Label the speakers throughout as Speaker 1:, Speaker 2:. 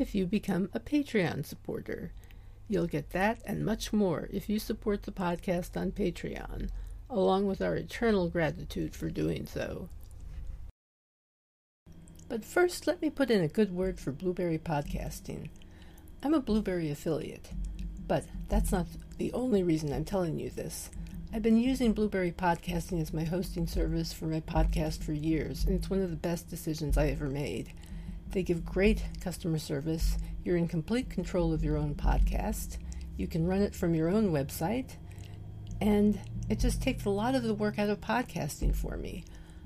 Speaker 1: if you become a Patreon supporter. You'll get that and much more if you support the podcast on Patreon, along with our eternal gratitude for doing so. But first, let me put in a good word for Blubrry Podcasting. I'm a Blubrry affiliate, but that's not the only reason I'm telling you this. I've been using Blubrry Podcasting as my hosting service for my podcast for years, and it's one of the best decisions I ever made. They give great customer service. You're in complete control of your own podcast. You can run it from your own website. And it just takes a lot of the work out of podcasting for me.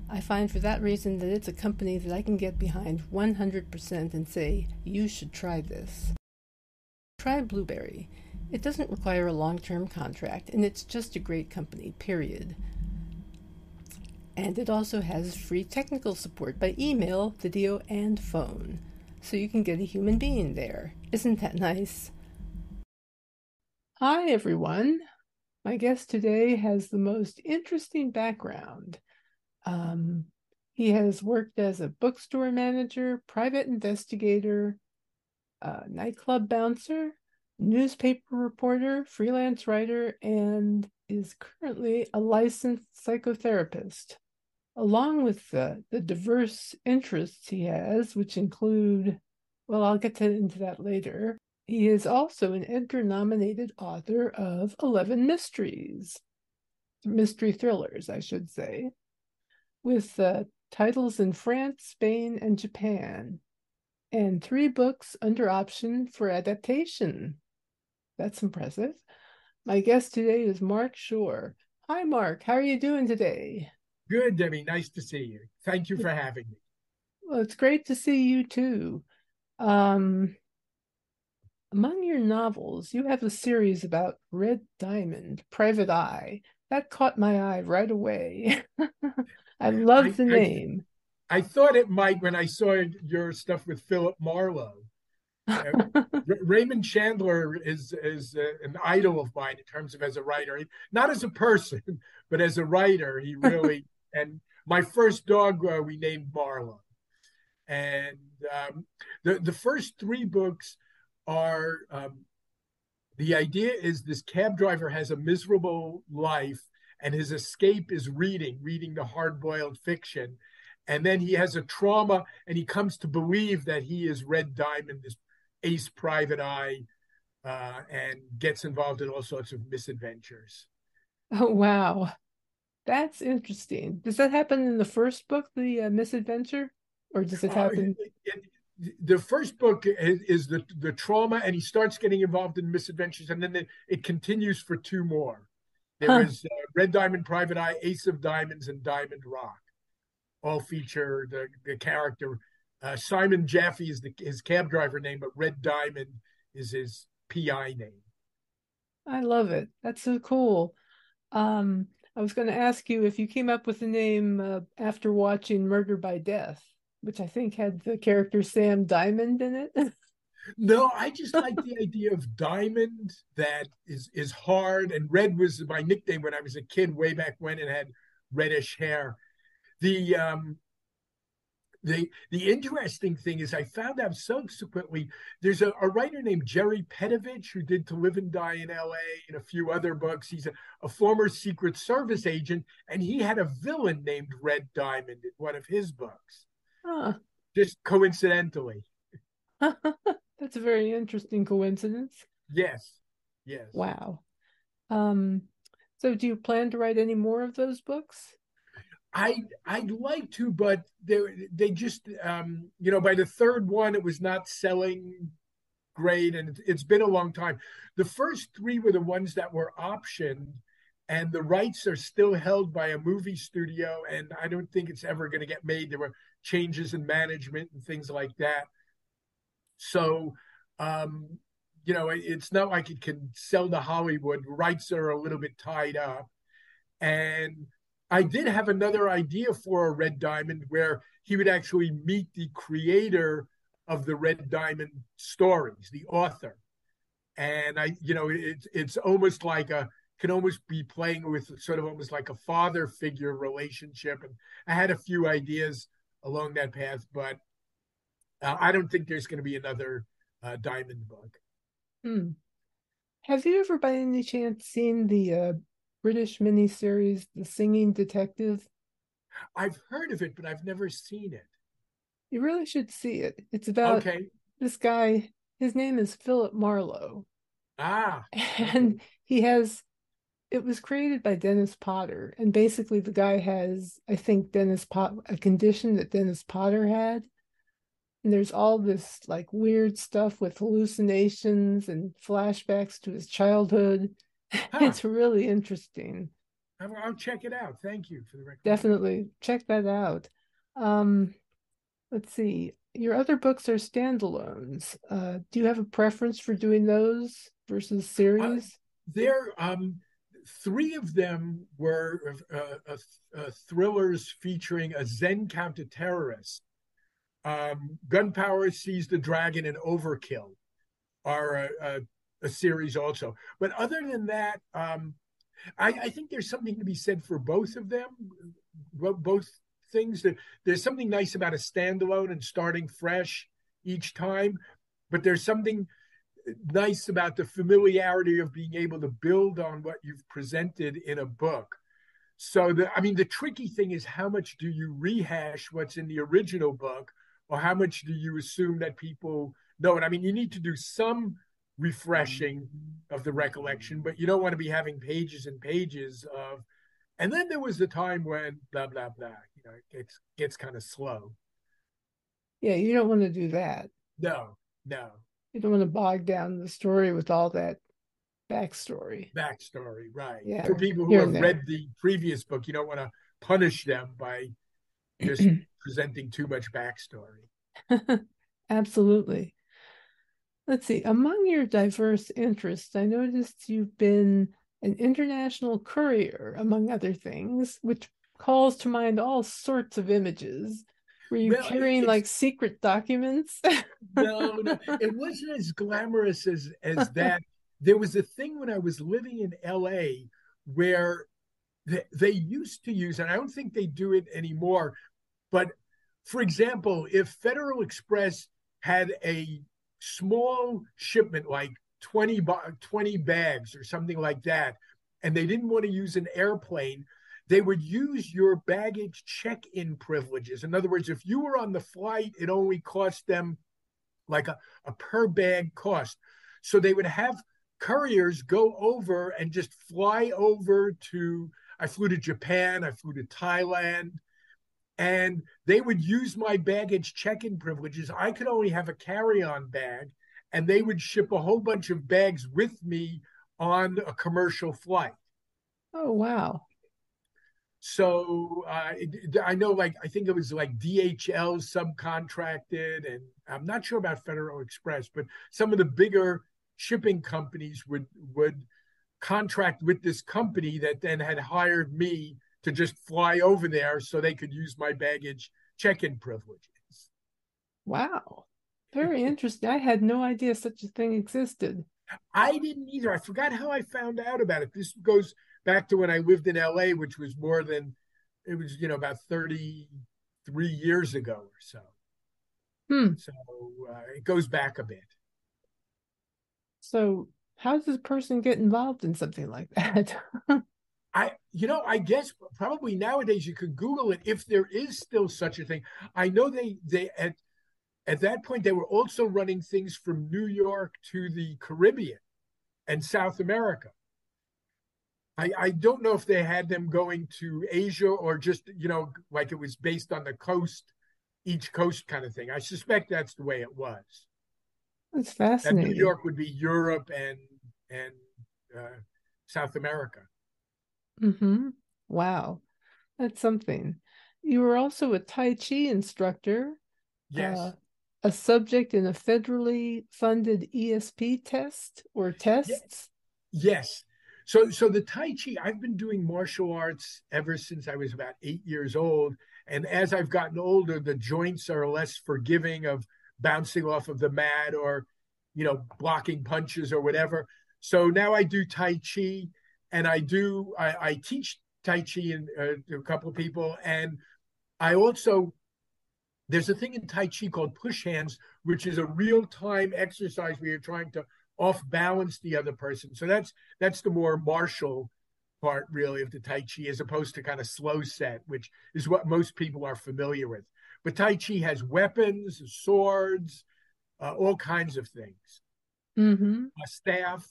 Speaker 1: I find for that reason that it's a company that I can get behind 100% and say, you should try this. Try Blubrry. It doesn't require a long term contract, and it's just a great company, period. And it also has free technical support by email, video, and phone. So you can get a human being there. Isn't that nice? Hi, everyone. My guest today has the most interesting background. Um, he has worked as a bookstore manager, private investigator, nightclub bouncer, newspaper reporter, freelance writer, and is currently a licensed psychotherapist along with the, the diverse interests he has, which include, well, I'll get to, into that later. He is also an Edgar nominated author of 11 mysteries, mystery thrillers, I should say, with uh, titles in France, Spain, and Japan, and three books under option for adaptation. That's impressive. My guest today is Mark Schorr. Hi, Mark. How are you doing today?
Speaker 2: Good, Debbi. Nice to see you. Thank you for having me.
Speaker 1: Well, it's great to see you too. Um, among your novels, you have a series about Red Diamond, Private Eye. That caught my eye right away. I love I, the name.
Speaker 2: I, I, thought it might when I saw your stuff with Philip Marlowe. Uh, Raymond Chandler is is uh, an idol of mine in terms of as a writer, not as a person, but as a writer. He really and my first dog uh, we named Marlon. And um, the the first three books are um, the idea is this cab driver has a miserable life and his escape is reading, reading the hard boiled fiction. And then he has a trauma and he comes to believe that he is Red Diamond, this ace private eye, uh, and gets involved in all sorts of misadventures.
Speaker 1: Oh, wow. That's interesting. Does that happen in the first book, the uh, misadventure, or does it uh, happen? Uh, it,
Speaker 2: it, the first book is, is, the the trauma, and he starts getting involved in misadventures, and then it, it continues for two more. There huh. is uh, Red Diamond, Private Eye, Ace of Diamonds, and Diamond Rock. All feature the the character. Uh, Simon Jaffe is the, his cab driver name, but Red Diamond is his PI name.
Speaker 1: I love it. That's so cool. Um, I was going to ask you if you came up with the name uh, after watching Murder by Death, which I think had the character Sam Diamond in it.
Speaker 2: no, I just like the idea of diamond that is is hard, and red was my nickname when I was a kid, way back when, and had reddish hair. The um, the the interesting thing is I found out subsequently there's a, a, writer named Jerry Petievich who did To Live and Die in LA and a few other books. He's a, a former Secret Service agent, and he had a villain named Red Diamond in one of his books. Huh. Just coincidentally.
Speaker 1: That's a very interesting coincidence.
Speaker 2: Yes. Yes.
Speaker 1: Wow. Um, so do you plan to write any more of those books?
Speaker 2: I I'd like to, but they they just um, you know by the third one it was not selling great, and it's been a long time. The first three were the ones that were optioned, and the rights are still held by a movie studio, and I don't think it's ever going to get made. There were changes in management and things like that. So Um, you know, it's not like it can sell to Hollywood. Rights are a little bit tied up. And I did have another idea for a Red Diamond where he would actually meet the creator of the Red Diamond stories, the author. And I, you know, it's it's almost like a can almost be playing with sort of almost like a father figure relationship. And I had a few ideas along that path, but uh, I don't think there's going to be another uh, Diamond book.
Speaker 1: Hmm. Have you ever, by any chance, seen the uh, British miniseries The Singing Detective?
Speaker 2: I've heard of it, but I've never seen it.
Speaker 1: You really should see it. It's about okay. this guy. His name is Philip Marlowe.
Speaker 2: Ah.
Speaker 1: And he has it was created by Dennis Potter, and basically the guy has, I think, Dennis Pot a condition that Dennis Potter had, and there's all this like weird stuff with hallucinations and flashbacks to his childhood. Huh. It's really interesting.
Speaker 2: I'll check it out. Thank you for the recommendation.
Speaker 1: Definitely check that out. Um, let's see. Your other books are standalones. Uh, do you have a preference for doing those versus series? Uh,
Speaker 2: they're um, three of them were uh, uh, uh, thrillers featuring a Zen counter-terrorist. Um, Gunpowder Seize the Dragon and Overkill are a, a, a series also. But other than that, um, I, I, think there's something to be said for both of them. Both things that there's something nice about a standalone and starting fresh each time, but there's something nice about the familiarity of being able to build on what you've presented in a book. So the I mean the tricky thing is how much do you rehash what's in the original book or how much do you assume that people know it? I mean you need to do some refreshing mm-hmm. of the recollection, but you don't want to be having pages and pages of and then there was the time when blah blah blah, you know, it gets gets kind of slow.
Speaker 1: Yeah, you don't want to do that.
Speaker 2: No, no
Speaker 1: you don't want to bog down the story with all that backstory.
Speaker 2: Backstory, right. Yeah. For people who have read the previous book, you don't want to punish them by just presenting too much backstory.
Speaker 1: Absolutely. Let's see. Among your diverse interests, I noticed you've been an international courier, among other things, which calls to mind all sorts of images. Were you well, carrying like secret documents?
Speaker 2: no, no, it wasn't as glamorous as as that. There was a thing when I was living in LA where they, they used to use, and I don't think they do it anymore. But for example, if Federal Express had a small shipment like 20, 20 bags or something like that, and they didn't want to use an airplane, they would use your baggage check in privileges. In other words, if you were on the flight, it only cost them like a, a per bag cost. So they would have couriers go over and just fly over to, I flew to Japan, I flew to Thailand, and they would use my baggage check in privileges. I could only have a carry on bag, and they would ship a whole bunch of bags with me on a commercial flight.
Speaker 1: Oh, wow.
Speaker 2: So uh, I know, like I think it was like DHL subcontracted, and I'm not sure about Federal Express, but some of the bigger shipping companies would would contract with this company that then had hired me to just fly over there so they could use my baggage check-in privileges.
Speaker 1: Wow, very interesting. I had no idea such a thing existed.
Speaker 2: I didn't either. I forgot how I found out about it. This goes back to when I lived in LA, which was more than it was, you know, about 33 years ago or so.
Speaker 1: Hmm.
Speaker 2: So uh, it goes back a bit.
Speaker 1: So, how does a person get involved in something like that?
Speaker 2: I, you know, I guess probably nowadays you could Google it if there is still such a thing. I know they they at at that point they were also running things from New York to the Caribbean and South America. I, I don't know if they had them going to Asia or just, you know, like it was based on the coast, each coast kind of thing. I suspect that's the way it was.
Speaker 1: That's fascinating.
Speaker 2: That New York would be Europe and and uh, South America.
Speaker 1: Hmm. Wow, that's something. You were also a Tai Chi instructor.
Speaker 2: Yes. Uh,
Speaker 1: a subject in a federally funded ESP test or tests?
Speaker 2: Yes. So, so the Tai Chi, I've been doing martial arts ever since I was about eight years old. And as I've gotten older, the joints are less forgiving of bouncing off of the mat or, you know, blocking punches or whatever. So now I do Tai Chi and I do, I, I teach Tai Chi in, uh, to a couple of people. And I also, there's a thing in Tai Chi called push hands, which is a real time exercise where you're trying to off balance the other person. So that's that's the more martial part really of the Tai Chi as opposed to kind of slow set, which is what most people are familiar with. But Tai Chi has weapons, swords, uh, all kinds of things,
Speaker 1: mm-hmm.
Speaker 2: a staff.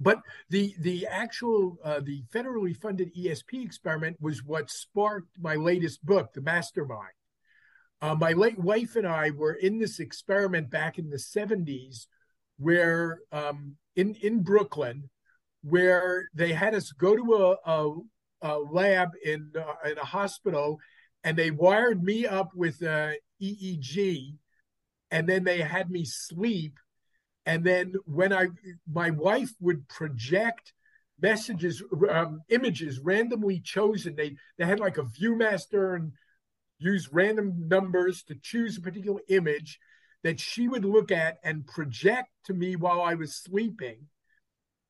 Speaker 2: But the the actual uh, the federally funded ESP experiment was what sparked my latest book, The Mastermind. Uh, my late wife and I were in this experiment back in the 70s where um, in in Brooklyn, where they had us go to a, a, a lab in uh, in a hospital, and they wired me up with a EEG, and then they had me sleep, and then when I my wife would project messages um, images randomly chosen they they had like a viewmaster and use random numbers to choose a particular image that she would look at and project to me while I was sleeping.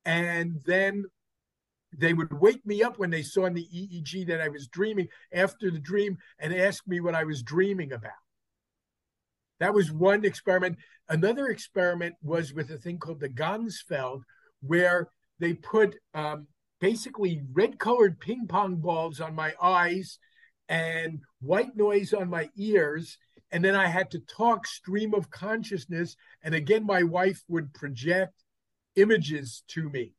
Speaker 2: And then they would wake me up when they saw in the EEG that I was dreaming after the dream and ask me what I was dreaming about. That was one experiment. Another experiment was with a thing called the Ganzfeld, where they put um, basically red colored ping pong balls on my eyes and white noise on my ears and then I had to talk stream of consciousness. And again, my wife would project images to me.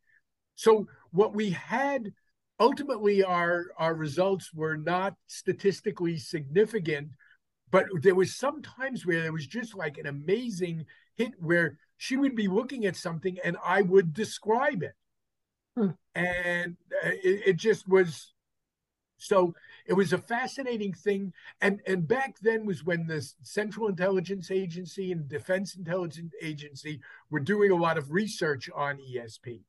Speaker 2: So what we had ultimately our our results were not statistically significant, but there was some times where there was just like an amazing hit where she would be looking at something and I would describe it. Hmm. And it, it just was so it was a fascinating thing. And, and back then was when the Central Intelligence Agency and Defense Intelligence Agency were doing a lot of research on ESP.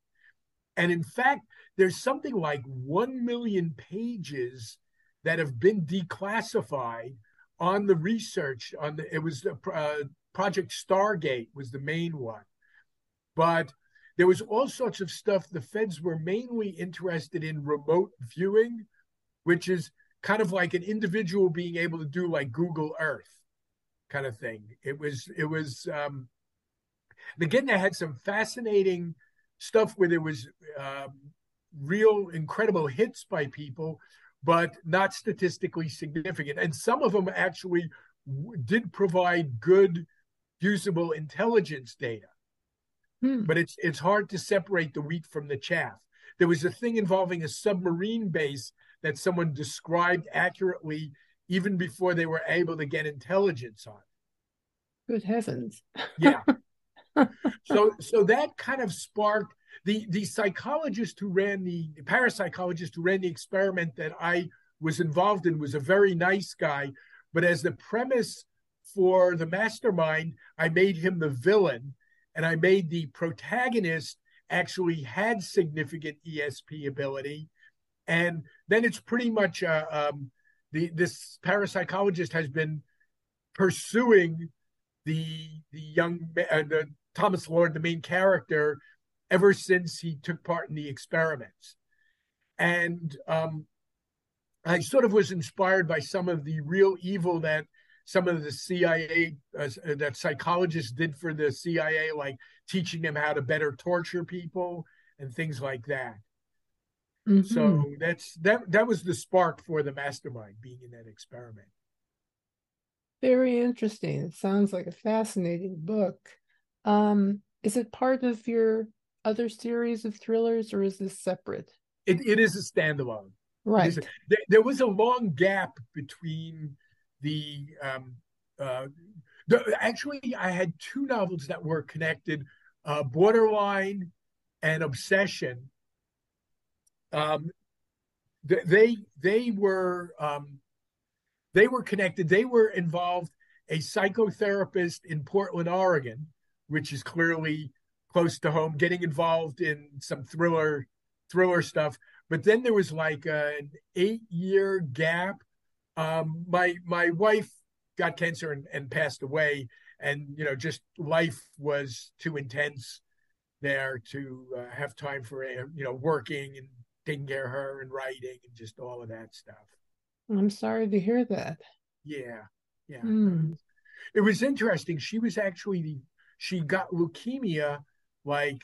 Speaker 2: And in fact, there's something like 1 million pages that have been declassified on the research on the it was uh, project stargate was the main one but there was all sorts of stuff the feds were mainly interested in remote viewing which is kind of like an individual being able to do like Google Earth kind of thing. It was it was um, again they had some fascinating stuff where there was um, real incredible hits by people, but not statistically significant. And some of them actually w- did provide good usable intelligence data. Hmm. But it's it's hard to separate the wheat from the chaff. There was a thing involving a submarine base that someone described accurately even before they were able to get intelligence on.
Speaker 1: Good heavens.
Speaker 2: yeah. So so that kind of sparked the the psychologist who ran the, the parapsychologist who ran the experiment that I was involved in was a very nice guy, but as the premise for the mastermind, I made him the villain and I made the protagonist actually had significant ESP ability. And then it's pretty much uh, um, the this parapsychologist has been pursuing the the young uh, the Thomas Lord, the main character, ever since he took part in the experiments, and um, I sort of was inspired by some of the real evil that some of the CIA uh, that psychologists did for the CIA, like teaching them how to better torture people and things like that. Mm-hmm. So that's that that was the spark for the mastermind being in that experiment.
Speaker 1: Very interesting. It sounds like a fascinating book. Um, is it part of your other series of thrillers or is this separate?
Speaker 2: It, it is a standalone.
Speaker 1: Right.
Speaker 2: A, there, there, was a long gap between the, um, uh, the, actually, I had two novels that were connected uh, Borderline and Obsession um, they they were um, they were connected. They were involved a psychotherapist in Portland, Oregon, which is clearly close to home, getting involved in some thriller thriller stuff. But then there was like an eight year gap. Um, my my wife got cancer and, and passed away, and you know just life was too intense there to uh, have time for uh, you know working and taking care of her and writing and just all of that stuff.
Speaker 1: I'm sorry to hear that.
Speaker 2: Yeah, yeah.
Speaker 1: Mm.
Speaker 2: It was interesting. She was actually she got leukemia like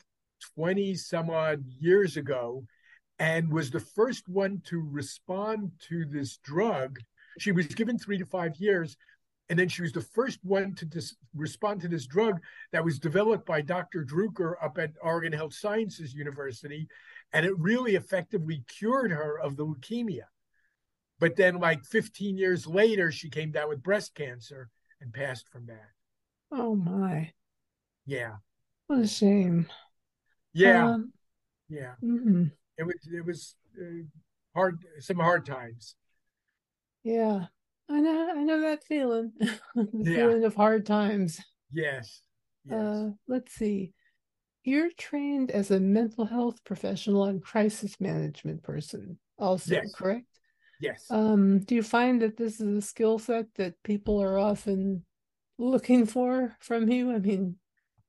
Speaker 2: 20 some odd years ago and was the first one to respond to this drug. She was given three to five years, and then she was the first one to dis- respond to this drug that was developed by Dr. Druker up at Oregon Health Sciences University, and it really effectively cured her of the leukemia. But then, like 15 years later, she came down with breast cancer and passed from that.
Speaker 1: Oh my!
Speaker 2: Yeah.
Speaker 1: What a shame.
Speaker 2: Yeah.
Speaker 1: Um,
Speaker 2: yeah.
Speaker 1: mhm.
Speaker 2: It was. It was uh, hard. Some hard times.
Speaker 1: Yeah, I know. I know that feeling. the
Speaker 2: Yeah.
Speaker 1: feeling of hard times.
Speaker 2: Yes. Yes.
Speaker 1: Uh, let's see. You're trained as a mental health professional and crisis management person, also,
Speaker 2: Yes.
Speaker 1: correct?
Speaker 2: yes.
Speaker 1: Um, do you find that this is a skill set that people are often looking for from you? I mean,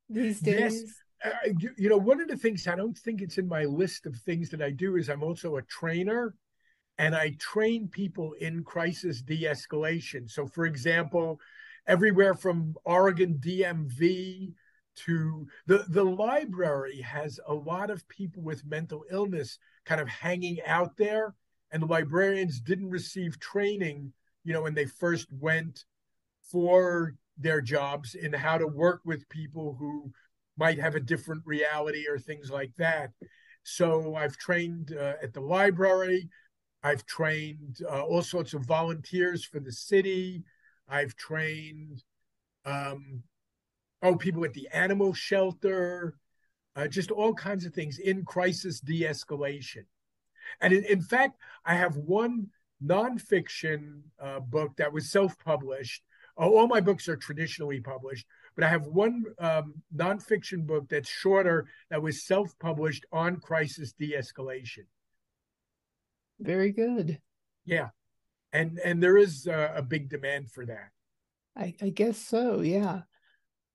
Speaker 1: these days.
Speaker 2: uh, you, you know, one of the things I don't think it's in my list of things that I do is I'm also a trainer and I train people in crisis de escalation. So, for example, everywhere from Oregon DMV to the, the library has a lot of people with mental illness kind of hanging out there. And the librarians didn't receive training, you know, when they first went for their jobs in how to work with people who might have a different reality or things like that. So I've trained uh, at the library. I've trained uh, all sorts of volunteers for the city. I've trained, um, oh, people at the animal shelter, uh, just all kinds of things in crisis de escalation. And in, in fact, I have one nonfiction uh, book that was self published. All my books are traditionally published, but I have one um, nonfiction book that's shorter that was self published on crisis de escalation.
Speaker 1: Very good.
Speaker 2: Yeah. And, and there is uh, a big demand for that.
Speaker 1: I, I guess so, yeah.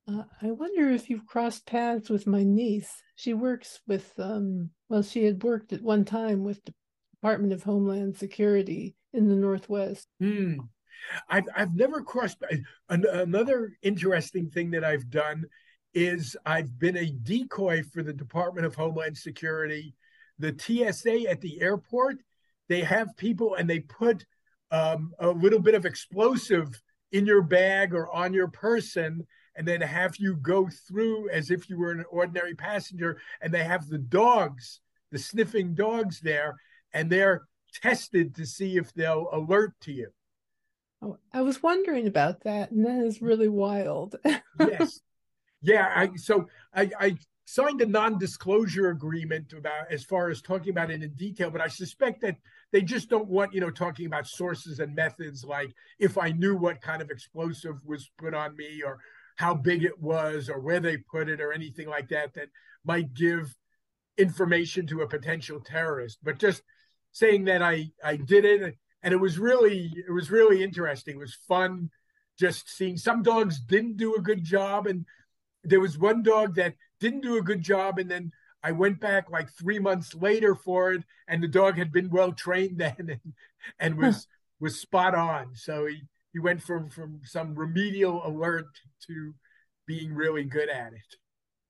Speaker 1: Uh, I wonder if you've crossed paths with my niece. She works with, um, well, she had worked at one time with the Department of Homeland Security in the Northwest.
Speaker 2: Hmm. I've I've never crossed. An, another interesting thing that I've done is I've been a decoy for the Department of Homeland Security. The TSA at the airport, they have people and they put um, a little bit of explosive in your bag or on your person, and then have you go through as if you were an ordinary passenger. And they have the dogs, the sniffing dogs there, and they're tested to see if they'll alert to you.
Speaker 1: Oh, I was wondering about that, and that is really wild.
Speaker 2: yes. Yeah. I so I, I signed a non-disclosure agreement about as far as talking about it in detail, but I suspect that they just don't want, you know, talking about sources and methods like if I knew what kind of explosive was put on me or how big it was or where they put it or anything like that that might give information to a potential terrorist. But just saying that I I did it and it was really it was really interesting. It was fun just seeing some dogs didn't do a good job and there was one dog that didn't do a good job and then I went back like 3 months later for it and the dog had been well trained then and, and was was spot on. So he he went from from some remedial alert to being really good at it.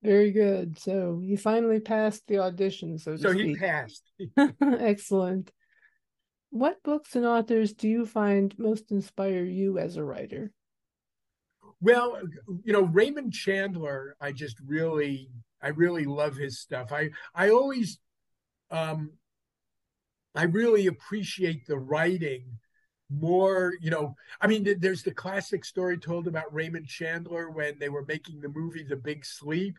Speaker 1: Very good. So he finally passed the audition, so
Speaker 2: So he
Speaker 1: speak.
Speaker 2: passed.
Speaker 1: Excellent. What books and authors do you find most inspire you as a writer?
Speaker 2: Well, you know, Raymond Chandler, I just really, I really love his stuff. I, I always, um, I really appreciate the writing more. You know, I mean, there's the classic story told about Raymond Chandler when they were making the movie The Big Sleep,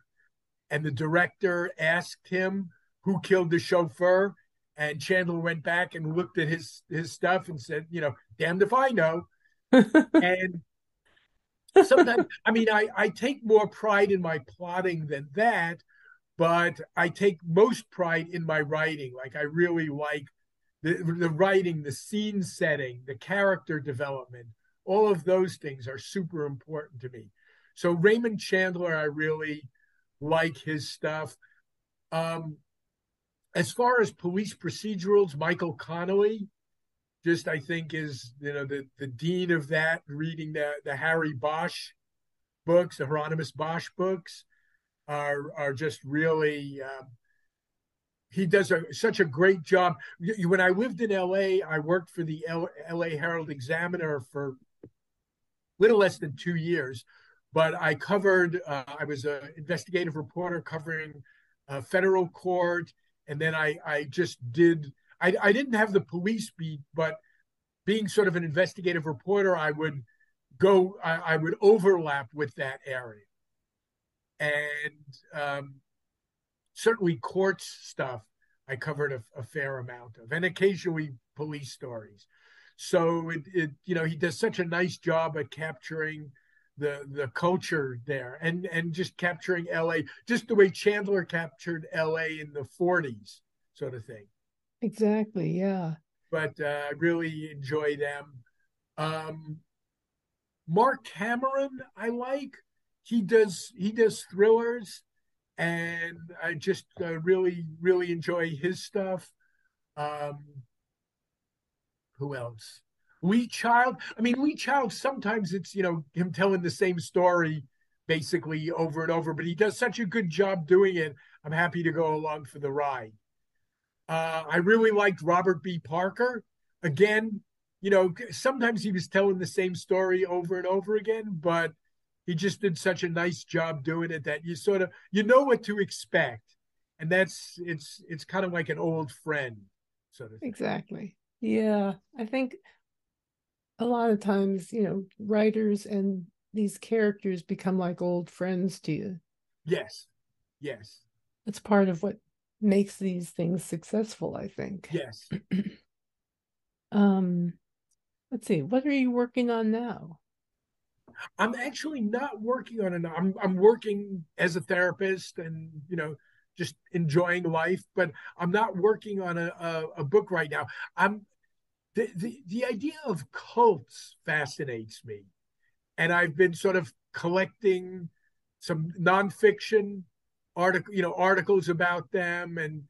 Speaker 2: and the director asked him who killed the chauffeur, and Chandler went back and looked at his his stuff and said, you know, damned if I know. and sometimes I mean I I take more pride in my plotting than that, but I take most pride in my writing. Like I really like the the writing, the scene setting, the character development. All of those things are super important to me. So Raymond Chandler, I really like his stuff. Um, as far as police procedurals, Michael Connelly, just I think is you know the the dean of that. Reading the the Harry Bosch books, the Hieronymus Bosch books, are are just really. Um, he does a, such a great job. When I lived in LA, I worked for the L, LA Herald Examiner for little less than two years, but I covered. Uh, I was an investigative reporter covering uh, federal court, and then I I just did I, I didn't have the police beat, but being sort of an investigative reporter, I would go, I, I would overlap with that area. And um, certainly courts stuff, I covered a, a, fair amount of, and occasionally police stories. So it, it, you know, he does such a nice job at capturing the the culture there, and and just capturing L.A. just the way Chandler captured L.A. in the '40s, sort of thing.
Speaker 1: Exactly. Yeah.
Speaker 2: But uh, I really enjoy them. Um, Marc Cameron, I like. He does he does thrillers, and I just uh, really really enjoy his stuff. Um, who else? Lee Child. I mean, Lee Child. Sometimes it's you know him telling the same story basically over and over, but he does such a good job doing it. I'm happy to go along for the ride. Uh, I really liked Robert B. Parker. Again, you know, sometimes he was telling the same story over and over again, but he just did such a nice job doing it that you sort of you know what to expect, and that's it's it's kind of like an old friend, sort of.
Speaker 1: Thing. Exactly. Yeah, I think a lot of times, you know, writers and these characters become like old friends to you.
Speaker 2: Yes. Yes.
Speaker 1: That's part of what makes these things successful i think
Speaker 2: yes
Speaker 1: um let's see what are you working on now
Speaker 2: i'm actually not working on it i'm i'm working as a therapist and you know just enjoying life but i'm not working on a, a, a book right now i'm the, the the idea of cults fascinates me and i've been sort of collecting some nonfiction article, you know, articles about them. And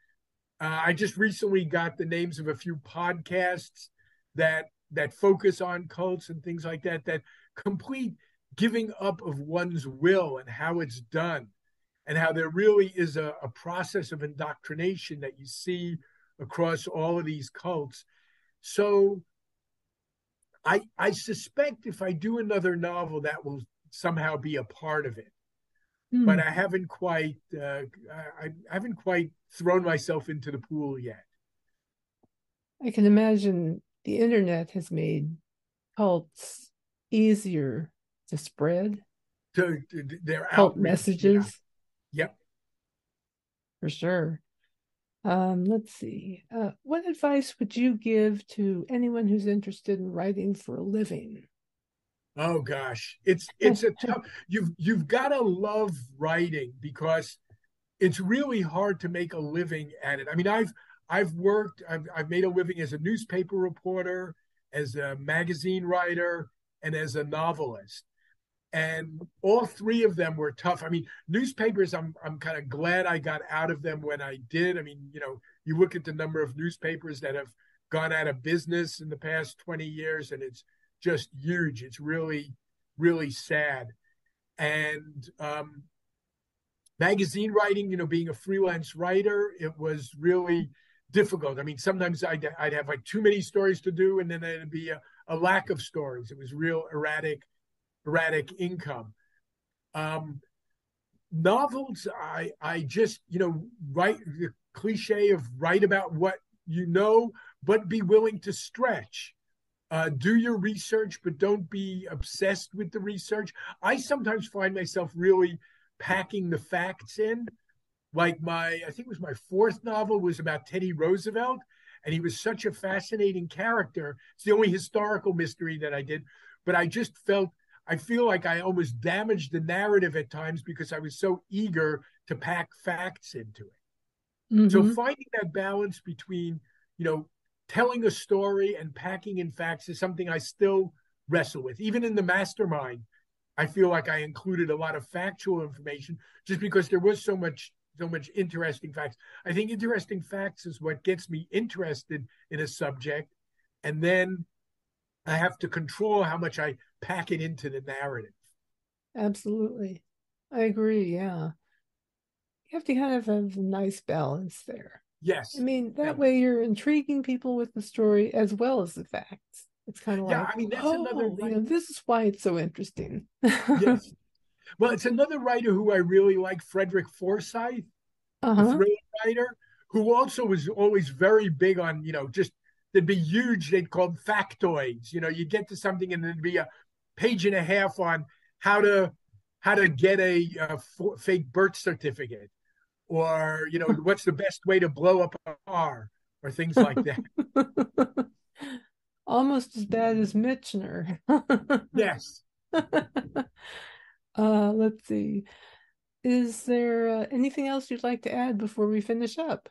Speaker 2: uh, I just recently got the names of a few podcasts that that focus on cults and things like that. That complete giving up of one's will and how it's done, and how there really is a, a process of indoctrination that you see across all of these cults. So I I suspect if I do another novel, that will somehow be a part of it mm. but I haven't quite uh, I, I haven't quite thrown myself into the pool yet.
Speaker 1: I can imagine the internet has made cults easier to spread.
Speaker 2: To, to their
Speaker 1: cult outreach, messages.
Speaker 2: Yeah. Yep.
Speaker 1: For sure. Um, let's see. Uh, what advice would you give to anyone who's interested in writing for a living?
Speaker 2: Oh gosh, it's it's a tough. You've you've got to love writing because it's really hard to make a living at it. I mean, I've I've worked. I've I've made a living as a newspaper reporter, as a magazine writer, and as a novelist. And all three of them were tough. I mean, newspapers. I'm I'm kind of glad I got out of them when I did. I mean, you know, you look at the number of newspapers that have gone out of business in the past 20 years, and it's just huge. It's really, really sad. And um, magazine writing, you know, being a freelance writer, it was really difficult. I mean, sometimes I'd, I'd have like too many stories to do, and then there'd be a, a lack of stories. It was real erratic, erratic income. Um, novels, I I just you know write the cliche of write about what you know, but be willing to stretch uh, do your research, but don't be obsessed with the research. I sometimes find myself really packing the facts in. Like my, I think it was my fourth novel was about Teddy Roosevelt, and he was such a fascinating character. It's the only historical mystery that I did, but I just felt I feel like I almost damaged the narrative at times because I was so eager to pack facts into it. Mm-hmm. So finding that balance between, you know, telling a story and packing in facts is something I still wrestle with. Even in the mastermind, I feel like I included a lot of factual information just because there was so much so much interesting facts. I think interesting facts is what gets me interested in a subject, and then I have to control how much I pack it into the narrative.
Speaker 1: Absolutely, I agree. Yeah, you have to kind of have a nice balance there.
Speaker 2: Yes,
Speaker 1: I mean that yeah. way you're intriguing people with the story as well as the facts. It's kind of yeah, like, I mean, that's oh, another. You know, this is why it's so interesting.
Speaker 2: yes, well, it's another writer who I really like, Frederick Forsyth, uh-huh. a thriller writer, who also was always very big on, you know, just there'd be huge, they'd call them factoids. You know, you get to something and there'd be a page and a half on how to how to get a, a fake birth certificate or you know what's the best way to blow up a car or things like that
Speaker 1: almost as bad as michener
Speaker 2: yes
Speaker 1: uh, let's see. Is there uh, anything else you'd like to add before we finish up?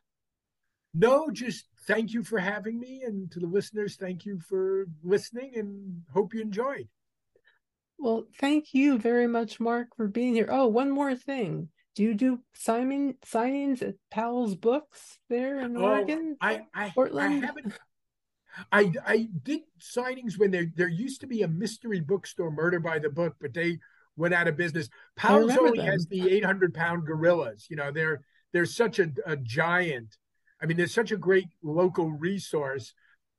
Speaker 2: No, just thank you for having me. And to the listeners, thank you for listening and hope you enjoyed.
Speaker 1: Well, thank you very much, Mark, for being here. Oh, one more thing. Do you do signing signings at Powell's Books there in oh, Oregon?
Speaker 2: I, I, Portland? I haven't I I did signings when there there used to be a mystery bookstore, Murder by the Book, but they went out of business. Powell's only them. has the 800 pound gorillas. You know, they're they're such a, a giant. I mean, they're such a great local resource,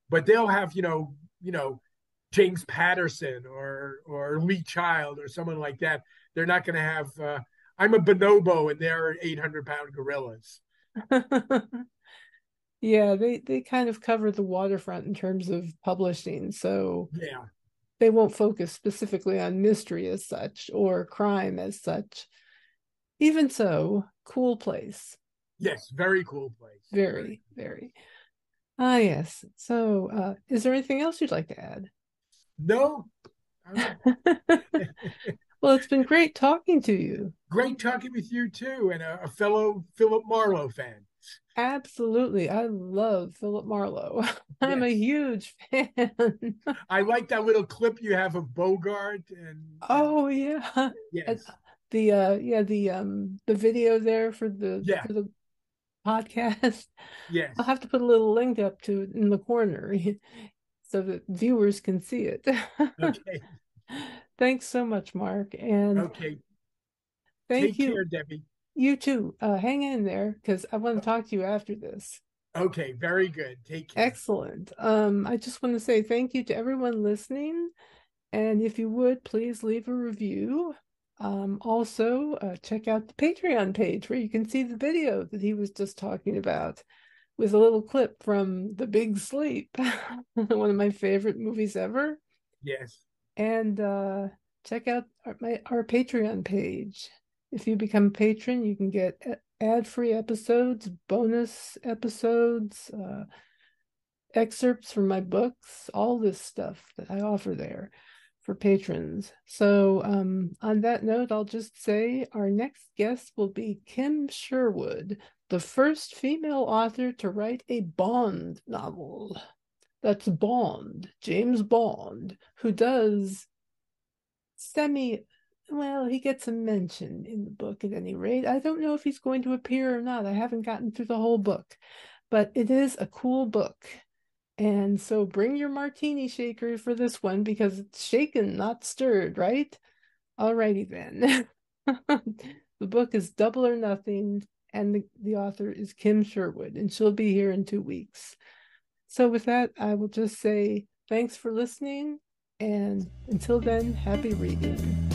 Speaker 2: but they'll have you know you know James Patterson or or Lee Child or someone like that. They're not going to have. Uh, I'm a bonobo, and they're 800 pound gorillas.
Speaker 1: Yeah, they they kind of cover the waterfront in terms of publishing. So
Speaker 2: yeah,
Speaker 1: they won't focus specifically on mystery as such or crime as such. Even so, cool place.
Speaker 2: Yes, very cool place.
Speaker 1: Very, very. Ah, yes. So, uh, is there anything else you'd like to add?
Speaker 2: No.
Speaker 1: well, it's been great talking to you.
Speaker 2: Great talking with you too, and a, a fellow Philip Marlowe fan.
Speaker 1: Absolutely. I love Philip Marlowe. I'm yes. a huge fan.
Speaker 2: I like that little clip you have of Bogart and
Speaker 1: Oh yeah.
Speaker 2: Yes.
Speaker 1: The uh yeah, the um the video there for the
Speaker 2: yeah.
Speaker 1: for the podcast.
Speaker 2: Yes.
Speaker 1: I'll have to put a little link up to it in the corner so that viewers can see it.
Speaker 2: okay.
Speaker 1: Thanks so much, Mark. And
Speaker 2: okay.
Speaker 1: Thank
Speaker 2: Take
Speaker 1: you.
Speaker 2: care, Debbi.
Speaker 1: You too. Uh, hang in there because I want to talk to you after this.
Speaker 2: Okay, very good. Take care.
Speaker 1: Excellent. Um, I just want to say thank you to everyone listening. And if you would, please leave a review. Um, also, uh, check out the Patreon page where you can see the video that he was just talking about with a little clip from The Big Sleep, one of my favorite movies ever.
Speaker 2: Yes.
Speaker 1: And uh, check out our, my, our Patreon page. If you become a patron, you can get ad free episodes, bonus episodes, uh, excerpts from my books, all this stuff that I offer there for patrons. So, um, on that note, I'll just say our next guest will be Kim Sherwood, the first female author to write a Bond novel. That's Bond, James Bond, who does semi well, he gets a mention in the book at any rate. I don't know if he's going to appear or not. I haven't gotten through the whole book, but it is a cool book. And so bring your martini shaker for this one because it's shaken, not stirred, right? Alrighty then. the book is Double or Nothing, and the, the author is Kim Sherwood, and she'll be here in two weeks. So, with that, I will just say thanks for listening, and until then, happy reading.